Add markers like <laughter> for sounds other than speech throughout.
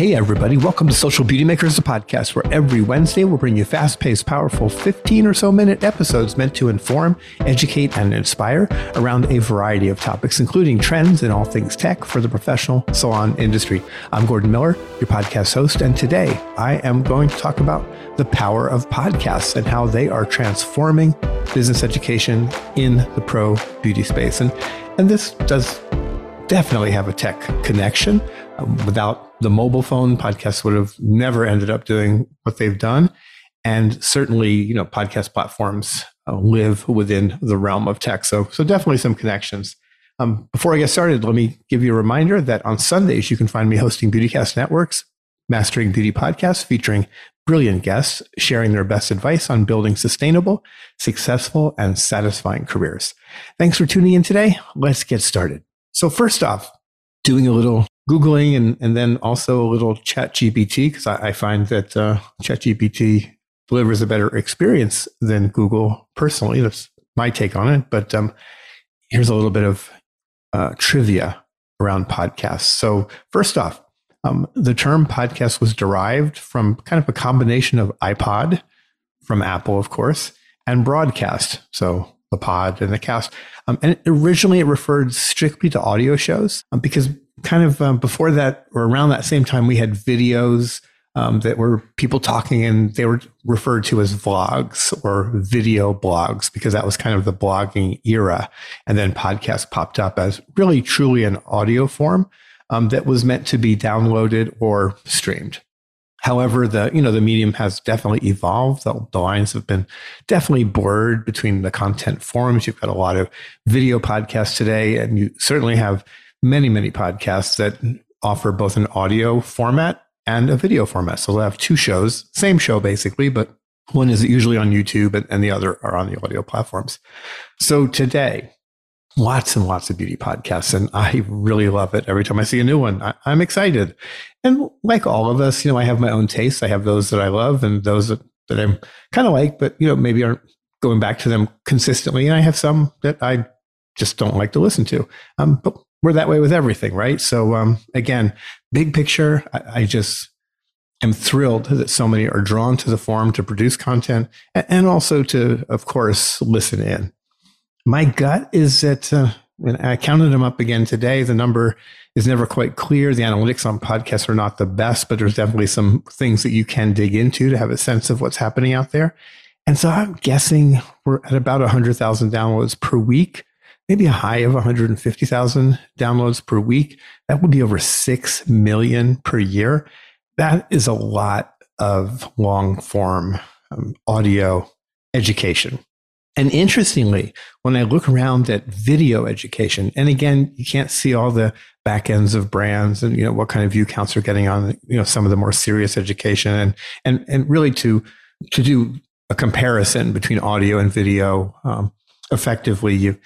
Hey, everybody, welcome to Social Beauty Makers, the podcast where every Wednesday we'll bring you fast paced, powerful 15 or so minute episodes meant to inform, educate, and inspire around a variety of topics, including trends in all things tech for the professional salon industry. I'm Gordon Miller, your podcast host, and today I am going to talk about the power of podcasts and how they are transforming business education in the pro beauty space. And, and this does definitely have a tech connection. Um, without the mobile phone, podcasts would have never ended up doing what they've done. And certainly, you know, podcast platforms uh, live within the realm of tech. So, so definitely some connections. Um, before I get started, let me give you a reminder that on Sundays, you can find me hosting Beautycast Networks, Mastering Beauty podcasts featuring brilliant guests sharing their best advice on building sustainable, successful, and satisfying careers. Thanks for tuning in today. Let's get started. So first off, doing a little Googling and, and then also a little chat GPT, because I, I, find that uh, chat GPT delivers a better experience than Google personally. That's my take on it. But um, here's a little bit of uh, trivia around podcasts. So first off, um, the term podcast was derived from kind of a combination of iPod from Apple, of course, and broadcast. So the pod and the cast. Um, and originally it referred strictly to audio shows um, because kind of um, before that or around that same time, we had videos um, that were people talking and they were referred to as vlogs or video blogs because that was kind of the blogging era. And then podcast popped up as really truly an audio form um, that was meant to be downloaded or streamed. However, the you know the medium has definitely evolved. The, the, lines have been definitely blurred between the content forms. You've got a lot of video podcasts today, and you certainly have many many podcasts that offer both an audio format and a video format. So they'll have two shows, same show basically, but one is usually on YouTube and, the other are on the audio platforms. So today, lots and lots of beauty podcasts, and I really love it. Every time I see a new one, I, am excited. And like all of us, you know, I have my own tastes. I have those that I love and those that, that I'm kind of like, but you know, maybe aren't going back to them consistently. And I have some that I just don't like to listen to. Um, but we're that way with everything, right? So um, again, big picture, I, I just am thrilled that so many are drawn to the forum to produce content and also to, of course, listen in. My gut is that, uh, I counted them up again today. The number is never quite clear. The analytics on podcasts are not the best, but there's definitely some things that you can dig into to have a sense of what's happening out there. And so I'm guessing we're at about 100,000 downloads per week, maybe a high of 150,000 downloads per week. That would be over 6 million per year. That is a lot of long form um, audio education. And interestingly, when I look around at video education, and again, you can't see all the back ends of brands and you know what kind of view counts are getting on you know some of the more serious education and and and really to to do a comparison between audio and video um, effectively, you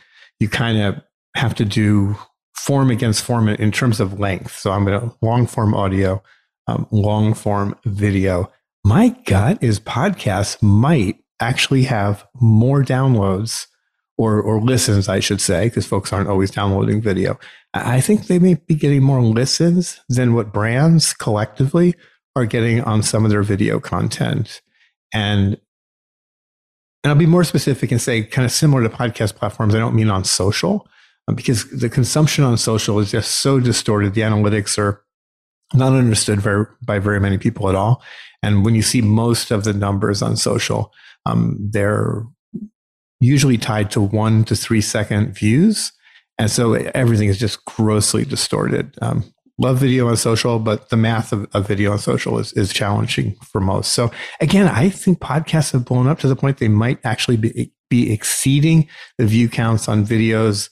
you kind of have to do form against form in terms of length. So I'm going to long form audio, um, long form video. My gut is podcasts might actually have more downloads or, or listens, I should say, because folks aren't always downloading video. I think they may be getting more listens than what brands collectively are getting on some of their video content. And and I'll be more specific and say kind of similar to podcast platforms. I don't mean on social uh, because the consumption on social is just so distorted. The analytics are not understood very, by very many people at all. And when you see most of the numbers on social, um, they're usually tied to one to three second views. And so everything is just grossly distorted. Um, love video on social, but the math of, of, video on social is, is challenging for most. So again, I think podcasts have blown up to the point they might actually be, be exceeding the view counts on videos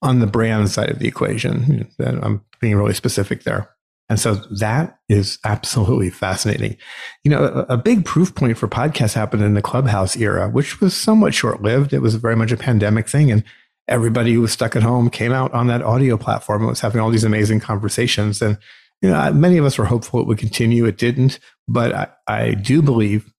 on the brand side of the equation. I'm being really specific there. And so that is absolutely fascinating. You know, a, a, big proof point for podcasts happened in the Clubhouse era, which was somewhat short lived. It was very much a pandemic thing. And everybody who was stuck at home came out on that audio platform and was having all these amazing conversations. And, you know, many of us were hopeful it would continue. It didn't. But I, I do believe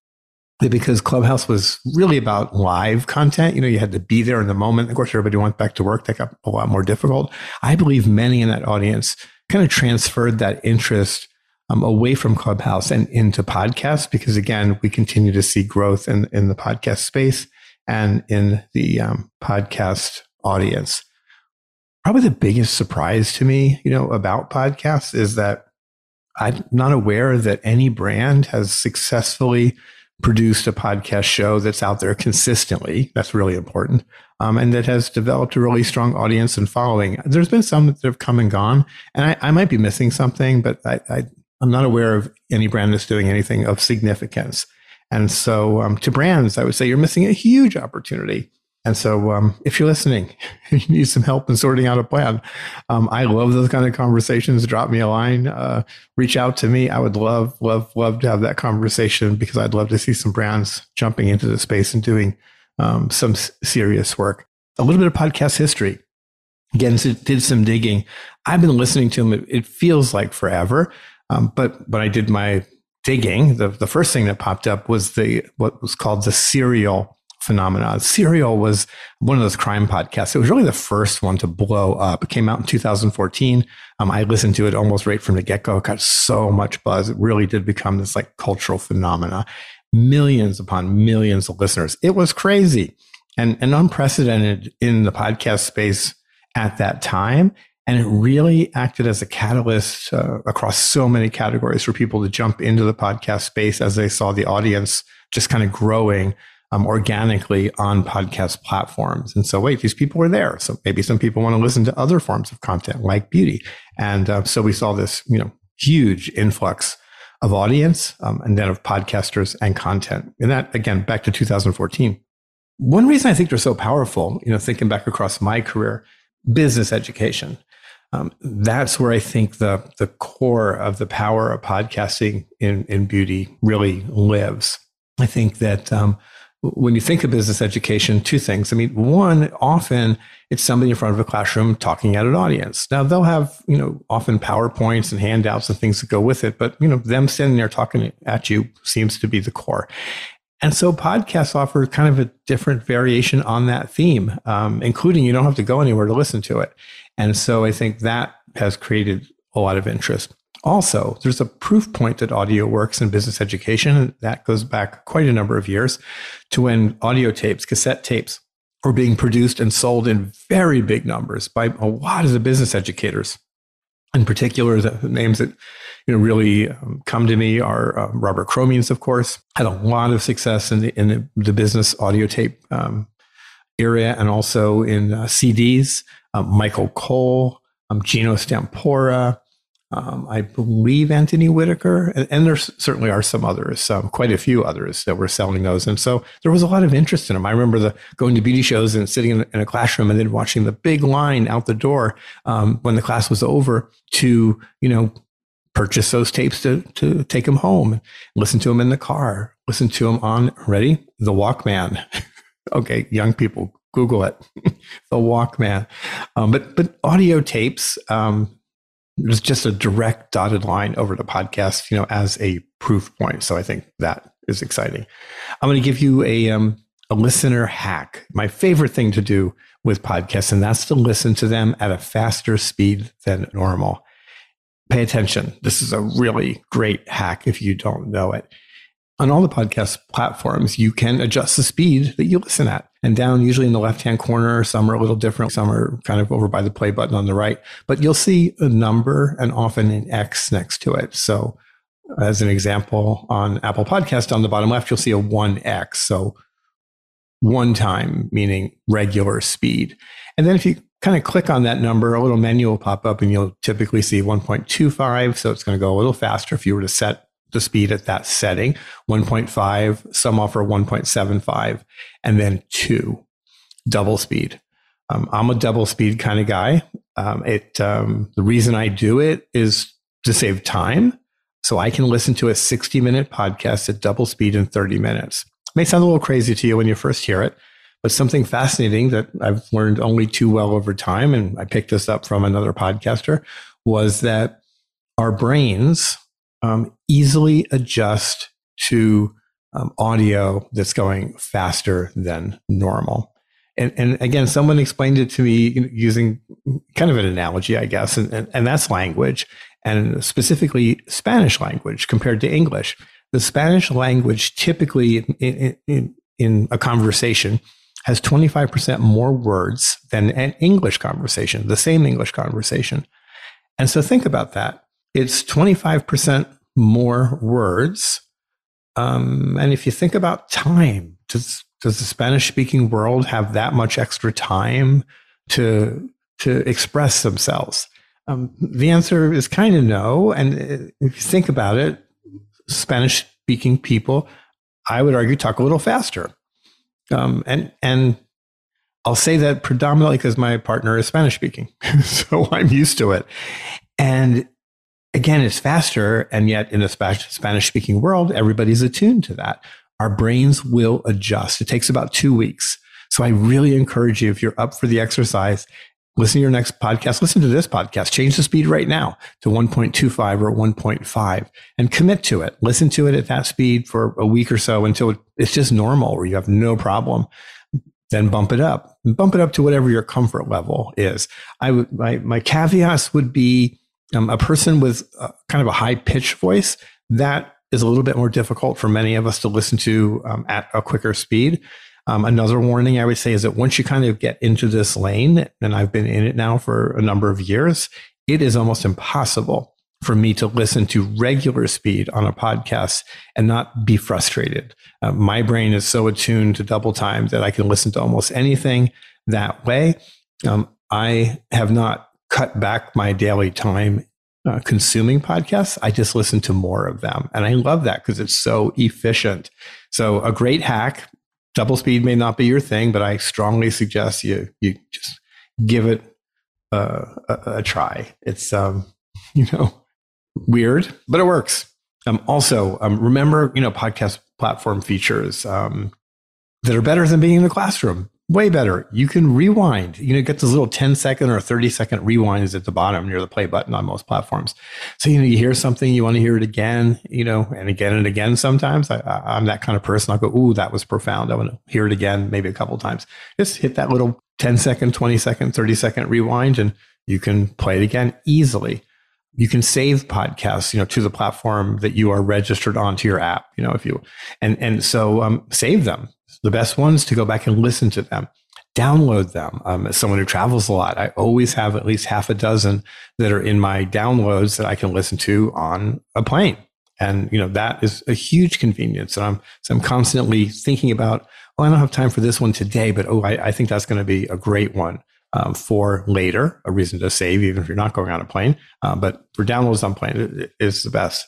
that because Clubhouse was really about live content, you know, you had to be there in the moment. Of course, everybody went back to work. That got a lot more difficult. I believe many in that audience kind of transferred that interest um, away from Clubhouse and into podcasts because, again, we continue to see growth in, in the podcast space and in the um, podcast audience. Probably the biggest surprise to me, you know, about podcasts is that I'm not aware that any brand has successfully produced a podcast show that's out there consistently. That's really important. Um, and that has developed a really strong audience and following. There's been some that have come and gone, and I, I might be missing something, but I, I, am not aware of any brand that's doing anything of significance. And so, um, to brands, I would say you're missing a huge opportunity and so, um, if you're listening, <laughs> you need some help in sorting out a plan. Um, I love those kind of conversations. Drop me a line, uh, reach out to me. I would love, love, love to have that conversation because I'd love to see some brands jumping into the space and doing um, some s- serious work. A little bit of podcast history. Again, did some digging. I've been listening to them. It, it feels like forever. Um, but when I did my digging, the, the first thing that popped up was the what was called the serial phenomenon. Serial was one of those crime podcasts. It was really the first one to blow up. It came out in 2014. Um, I listened to it almost right from the get go. It got so much buzz. It really did become this like cultural phenomena. Millions upon millions of listeners. It was crazy and, and unprecedented in the podcast space at that time. And it really acted as a catalyst uh, across so many categories for people to jump into the podcast space as they saw the audience just kind of growing um, organically on podcast platforms. And so, wait, these people were there. So maybe some people want to listen to other forms of content like beauty. And uh, so we saw this, you know, huge influx of audience um, and then of podcasters and content. And that, again, back to 2014. One reason I think they're so powerful, you know, thinking back across my career, business education. Um, that's where I think the the core of the power of podcasting in in beauty really lives. I think that um, when you think of business education, two things. I mean, one, often it's somebody in front of a classroom talking at an audience. Now they'll have, you know, often PowerPoints and handouts and things that go with it, but you know, them standing there talking at you seems to be the core. And so podcasts offer kind of a different variation on that theme, um, including you don't have to go anywhere to listen to it. And so I think that has created a lot of interest. Also, there's a proof point that audio works in business education. And that goes back quite a number of years to when audio tapes, cassette tapes, were being produced and sold in very big numbers by a lot of the business educators. In particular, the names that you know really um, come to me are uh, Robert Cromeans, of course, had a lot of success in the in the, the business audio tape um, area and also in uh, CDs. Um, Michael Cole, um, Geno Stampora, um, I believe Anthony Whitaker, and, and, there certainly are some others, um, quite a few others that were selling those. And so there was a lot of interest in them. I remember the going to beauty shows and sitting in, in a classroom and then watching the big line out the door um, when the class was over to, you know, purchase those tapes to, to take them home, listen to them in the car, listen to them on, ready? The Walkman. <laughs> okay, young people, Google it, <laughs> the Walkman. Um, but, but audio tapes, um, there's just a direct dotted line over to podcast, you know, as a proof point. So I think that is exciting. I'm going to give you a um, a listener hack. My favorite thing to do with podcasts, and that's to listen to them at a faster speed than normal. Pay attention. This is a really great hack if you don't know it on all the podcast platforms, you can adjust the speed that you listen at. And down, usually in the left hand corner, some are a little different, some are kind of over by the play button on the right. But you'll see a number and often an X next to it. So, as an example, on Apple Podcast on the bottom left, you'll see a 1X. So, one time meaning regular speed. And then if you kind of click on that number, a little menu will pop up and you'll typically see 1.25. So it's going to go a little faster if you were to set the speed at that setting 1.5 some offer 1.75 and then 2 double speed. Um, i'm a double speed kind of guy. Um, it um, the reason i do it is to save time. So i can listen to a 60 minute podcast at double speed in 30 minutes. It may sound a little crazy to you when you first hear it but something fascinating that i've learned only too well over time and i picked this up from another podcaster was that our brains um, easily adjust to um, audio that's going faster than normal. And, and again, someone explained it to me using kind of an analogy, I guess, and, and, and that's language and specifically Spanish language compared to English. The Spanish language typically in, in, in a conversation has 25% more words than an English conversation, the same English conversation. And so think about that. It's 25% more words. Um, and if you think about time, does, does the Spanish speaking world have that much extra time to, to express themselves? Um, the answer is kind of no. And if you think about it, Spanish speaking people, I would argue, talk a little faster. Um, and, and I'll say that predominantly because my partner is Spanish speaking. <laughs> so I'm used to it. And again, it's faster. And yet, in a Spanish speaking world, everybody's attuned to that. Our brains will adjust. It takes about two weeks. So I really encourage you, if you're up for the exercise, listen to your next podcast. Listen to this podcast. Change the speed right now to 1.25 or 1.5 and commit to it. Listen to it at that speed for a week or so until it's just normal where you have no problem. Then bump it up. Bump it up to whatever your comfort level is. I would my my caveats would be um, a person with kind of a high pitch voice that is a little bit more difficult for many of us to listen to um, at a quicker speed. Um, another warning I would say is that once you kind of get into this lane, and I've been in it now for a number of years, it is almost impossible for me to listen to regular speed on a podcast and not be frustrated. Uh, my brain is so attuned to double time that I can listen to almost anything that way. Um, I have not cut back my daily time uh, consuming podcasts. I just listen to more of them. And I love that because it's so efficient. So, a great hack double speed may not be your thing, but I strongly suggest you you just give it a, a, a try. It's um, <laughs> you know weird, but it works. Um, also, um, remember you know podcast platform features um, that are better than being in the classroom way better. You can rewind. You know, get those little 10 second or 30 second rewinds at the bottom near the play button on most platforms. So, you know, you hear something, you want to hear it again, you know, and again and again sometimes. I, am that kind of person. I'll go, ooh, that was profound. I want to hear it again, maybe a couple times. Just hit that little 10 second, 20 second, 30 second rewind, and you can play it again easily. You can save podcasts, you know, to the platform that you are registered onto your app, you know, if you, and, and so um, save them the best ones to go back and listen to them download them. Um, as someone who travels a lot, I always have at least half a dozen that are in my downloads that I can listen to on a plane. And you know that is a huge convenience. And I'm so I'm constantly thinking about, oh, I don't have time for this one today, but oh, I, I think that's going to be a great one um, for later, a reason to save, even if you're not going on a plane. Uh, but for downloads on plane, is the best.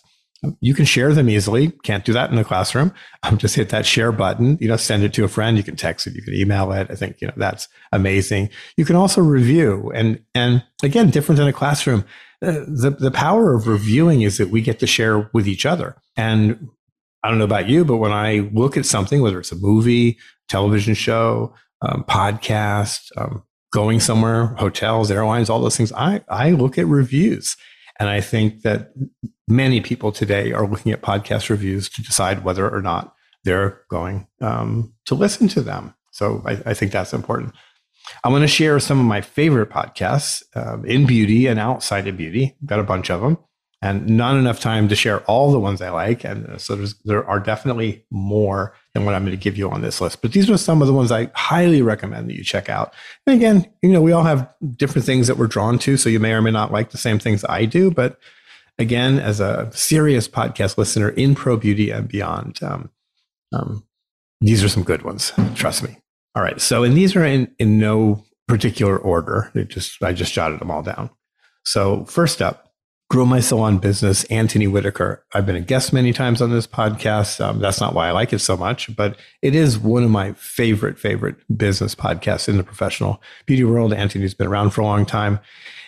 You can share them easily. Can't do that in the classroom. <laughs> Um, just hit that share button. You know, send it to a friend. You can text it. You can email it. I think you know that's amazing. You can also review, and and again, different than a classroom. Uh, the the power of reviewing is that we get to share with each other. And I don't know about you, but when I look at something, whether it's a movie, television show, um, podcast, um, going somewhere, hotels, airlines, all those things, I I look at reviews and I think that many people today are looking at podcast reviews to decide whether or not they're going um, to listen to them. So I, I, think that's important. I want to share some of my favorite podcasts um, in beauty and outside of beauty. Got a bunch of them and not enough time to share all the ones I like. And so there are definitely more than what I'm going to give you on this list. But these are some of the ones I highly recommend that you check out. And again, you know, we all have different things that we're drawn to. So you may or may not like the same things I do. But again, as a serious podcast listener in pro beauty and beyond, um, um, these are some good ones. Trust me. All right. So, and these are in, in no particular order. They just, I just jotted them all down. So first up, Grow My Salon Business, Anthony Whitaker. I've been a guest many times on this podcast. Um, that's not why I like it so much, but it is one of my favorite, favorite business podcasts in the professional beauty world. Anthony's been around for a long time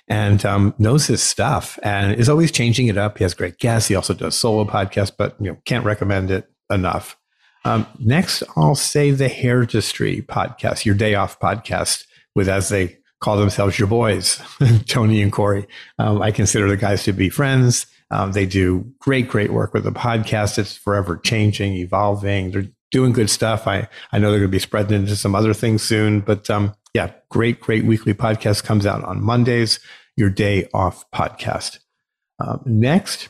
and um, knows his stuff and is always changing it up. He has great guests. He also does solo podcasts, but you know, can't recommend it enough. Um, next, I'll say the Hairdustry podcast, your day off podcast with, as they call themselves your boys, <laughs> Tony and Corey. Um, I consider the guys to be friends. Um, they do great, great work with the podcast. It's forever changing, evolving. They're doing good stuff. I, I know they're going to be spreading into some other things soon, but um, yeah, great, great weekly podcast comes out on Mondays, your day off podcast. Um, next,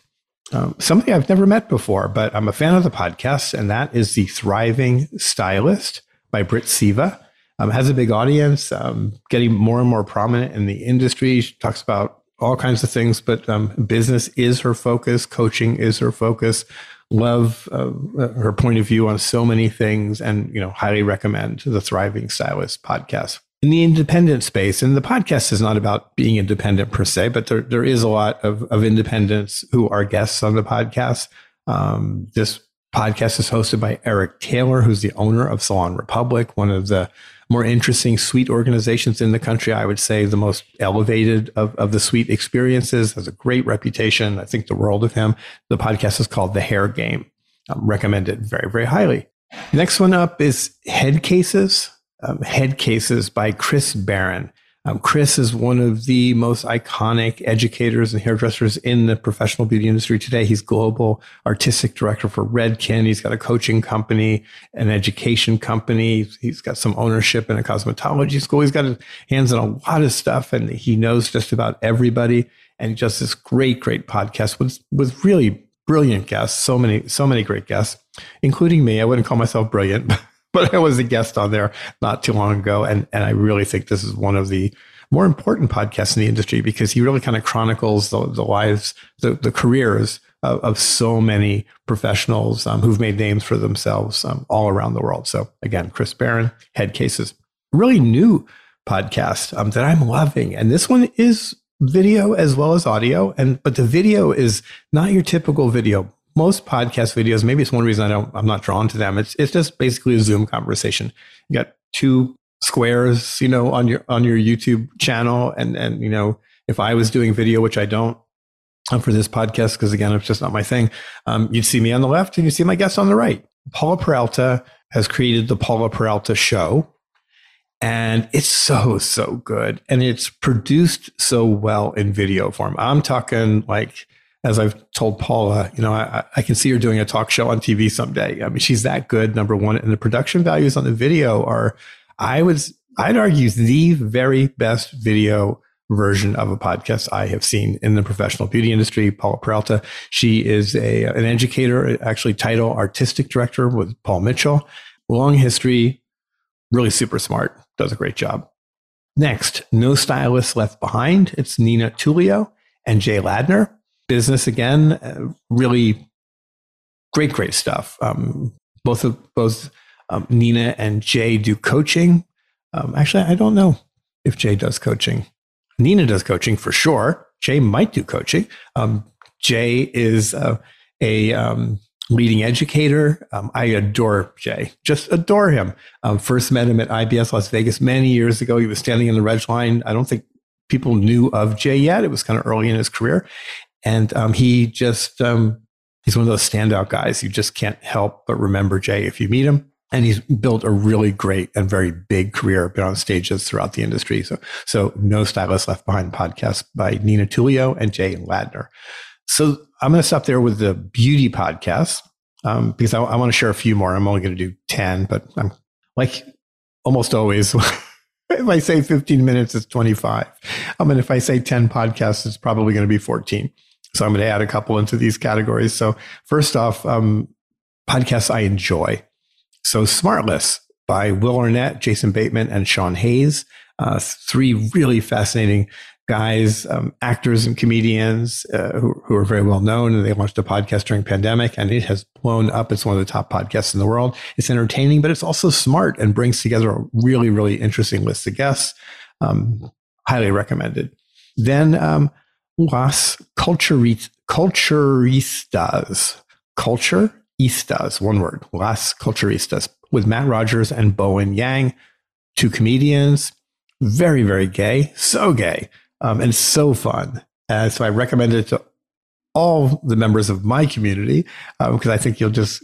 um, somebody I've never met before, but I'm a fan of the podcast, and that is the Thriving Stylist by Britt Seva. Um, has a big audience, um, getting more and more prominent in the industry. She talks about all kinds of things, but um, business is her focus, coaching is her focus. Love uh, her point of view on so many things, and you know, highly recommend the Thriving Stylist podcast in the independent space, and the podcast is not about being independent per se, but there, there is a lot of, of independents who are guests on the podcast. Um, this podcast is hosted by Eric Taylor, who's the owner of Salon Republic, one of the more interesting suite organizations in the country. I would say the most elevated of, of the suite experiences, has a great reputation. I think the world of him. The podcast is called The Hair Game. Um, recommend it very, very highly. Next one up is Head Cases um, Head Cases by Chris Baran. Um, Chris is one of the most iconic educators and hairdressers in the professional beauty industry today. He's global artistic director for Redken. He's got a coaching company, an education company. He's got some ownership in a cosmetology school. He's got his hands on a lot of stuff and he knows just about everybody. And just this great, great podcast with, with really brilliant guests. So many, so many great guests, including me. I wouldn't call myself brilliant, <laughs> but I was a guest on there not too long ago. And, and I really think this is one of the more important podcasts in the industry because he really kind of chronicles the, the lives, the, the careers of, of so many professionals um, who've made names for themselves um, all around the world. So again, Chris Baran, Head Cases, really new podcast um, that I'm loving. And this one is video as well as audio. And but the video is not your typical video most podcast videos, maybe it's one reason I don't, I'm not drawn to them. It's, it's just basically a Zoom conversation. You got two squares, you know, on your, on your YouTube channel. And, and, you know, if I was doing video, which I don't um, for this podcast, because again, it's just not my thing. Um, you'd see me on the left and you see my guest on the right. Paula Peralta has created the Paula Peralta show. And it's so, so good. And it's produced so well in video form. I'm talking like as I've told Paula, you know, I, I, can see her doing a talk show on TV someday. I mean, she's that good, number one. And the production values on the video are, I was, I'd argue, the very best video version of a podcast I have seen in the professional beauty industry. Paula Peralta, she is a an educator, actually title artistic director with Paul Mitchell. Long history, really super smart, does a great job. Next, No Stylist Left Behind. It's Nina Tulio and Jay Ladner business again. Uh, really great, great stuff. Um, both of both um, Nina and Jay do coaching. Um, actually, I don't know if Jay does coaching. Nina does coaching for sure. Jay might do coaching. Um, Jay is uh, a um, leading educator. Um, I adore Jay, just adore him. first met him at IBS Las Vegas many years ago. He was standing in the red line. I don't think people knew of Jay yet. It was kind of early in his career. And um, he just, um, he's one of those standout guys. You just can't help but remember Jay if you meet him. And he's built a really great and very big career, been on stages throughout the industry. So, so No Stylist Left Behind podcast by Nina Tulio and Jay Ladner. So I'm going to stop there with the beauty podcast um, because I, I want to share a few more. I'm only going to do 10, but I'm like almost always. <laughs> if I say 15 minutes, it's 25. I mean, if I say 10 podcasts, it's probably going to be 14. So I'm going to add a couple into these categories. So first off, um, podcasts I enjoy. So Smartless by Will Arnett, Jason Bateman, and Sean Hayes. Uh, three really fascinating guys, um, actors and comedians uh, who, who, are very well known. And they launched a podcast during pandemic and it has blown up. It's one of the top podcasts in the world. It's entertaining, but it's also smart and brings together a really, really interesting list of guests. Um, highly recommended. Then um, Las Culturistas, Culturistas, one word, Las Culturistas, with Matt Rogers and Bowen Yang, two comedians, very, very gay, so gay, um, and so fun. Uh, so I recommend it to all the members of my community because um, I think you'll just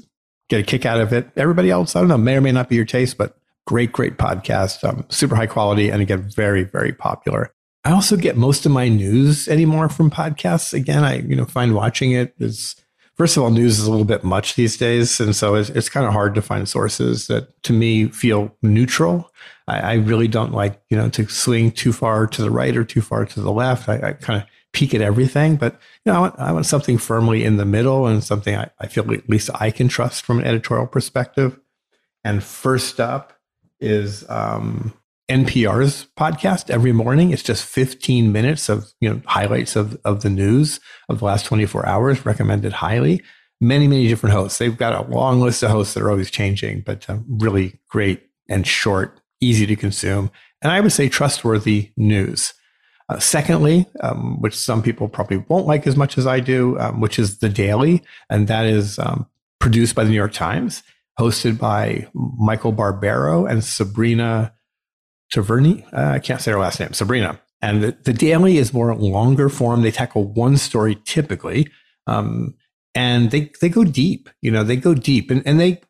get a kick out of it. Everybody else, I don't know, may or may not be your taste, but great, great podcast, um, super high quality, and again, very, very popular. I also get most of my news anymore from podcasts. Again, I you know find watching it is first of all, news is a little bit much these days. And so it's, it's kind of hard to find sources that to me feel neutral. I, I, really don't like, you know, to swing too far to the right or too far to the left. I, I kind of peek at everything, but you know, I want, I want something firmly in the middle and something I, I feel at least I can trust from an editorial perspective. And first up is um, NPR's podcast every morning. It's just 15 minutes of you know highlights of, of the news of the last 24 hours, recommended highly. Many, many different hosts. They've got a long list of hosts that are always changing, but um, really great and short, easy to consume. And I would say trustworthy news. Uh, secondly, um, which some people probably won't like as much as I do, um, which is The Daily. And that is um, produced by the New York Times, hosted by Michael Barbaro and Sabrina Taverni. Uh, I can't say her last name, Sabrina. And the, the daily is more longer form. They tackle one story typically. Um, and they, they go deep, you know, they go deep and, and they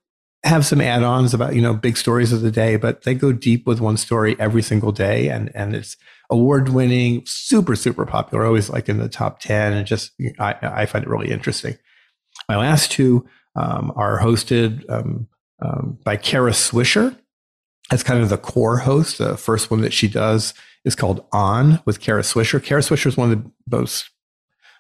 have some add-ons about, you know, big stories of the day, but they go deep with one story every single day. And, and it's award winning, super, super popular, always like in the top 10. And just, I, I find it really interesting. My last two um, are hosted um, um, by Kara Swisher as kind of the core host. The first one that she does is called On with Kara Swisher. Kara Swisher is one of the most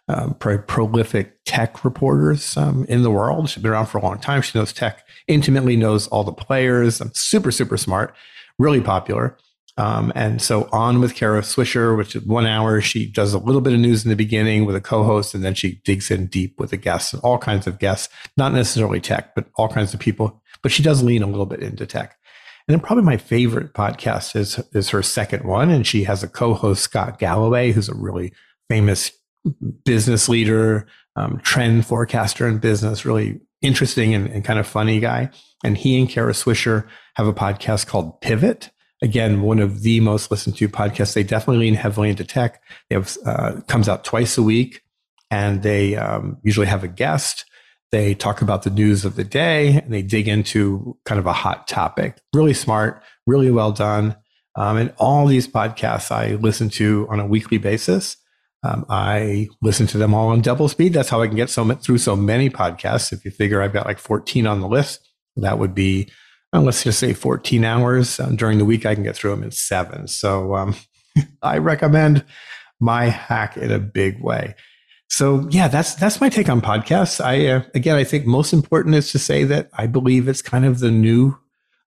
um, prolific tech reporters um, in the world. She's been around for a long time. She knows tech intimately, knows all the players. I'm super, super smart, really popular. Um, and so on with Kara Swisher, which is one hour, she does a little bit of news in the beginning with a co-host, and then she digs in deep with a guest, all kinds of guests, not necessarily tech, but all kinds of people. But she does lean a little bit into tech. And then probably my favorite podcast is is her second one, and she has a co-host Scott Galloway, who's a really famous business leader, um, trend forecaster in business, really interesting and, and, kind of funny guy. And he and Kara Swisher have a podcast called Pivot. Again, one of the most listened to podcasts. They definitely lean heavily into tech. They have uh, comes out twice a week, and they um, usually have a guest. They talk about the news of the day and they dig into kind of a hot topic. Really smart, really well done. Um, and all these podcasts I listen to on a weekly basis. Um, I listen to them all on double speed. That's how I can get so through so many podcasts. If you figure I've got like 14 on the list, that would be, well, let's just say 14 hours. Um, during the week, I can get through them in seven. So um, <laughs> I recommend my hack in a big way. So yeah, that's that's my take on podcasts. I uh, again, I think most important is to say that I believe it's kind of the new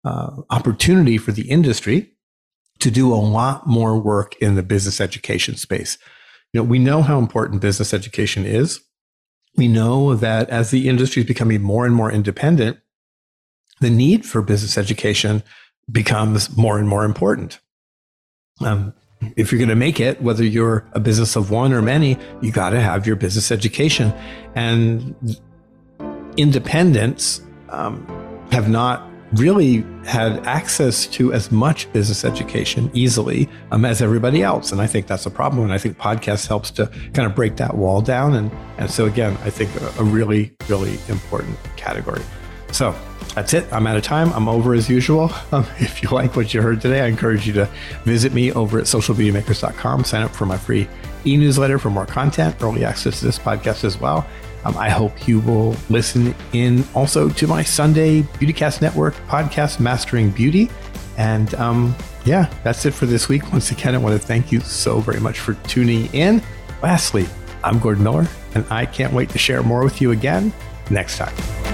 uh, opportunity for the industry to do a lot more work in the business education space. You know, we know how important business education is. We know that as the industry is becoming more and more independent, the need for business education becomes more and more important. Um, if you're going to make it, whether you're a business of one or many, you got to have your business education. And independents um, have not really had access to as much business education easily um, as everybody else. And I think that's a problem. And I think podcast helps to kind of break that wall down. And, and so, again, I think a, a really, really important category. So that's it. I'm out of time. I'm over as usual. <laughs> Um, if you like what you heard today, I encourage you to visit me over at socialbeautymakers.com. Sign up for my free e newsletter for more content, early access to this podcast as well. Um, I hope you will listen in also to my Sunday Beautycast Network podcast, Mastering Beauty. And um, yeah, that's it for this week. Once again, I want to thank you so very much for tuning in. Lastly, I'm Gordon Miller, and I can't wait to share more with you again next time.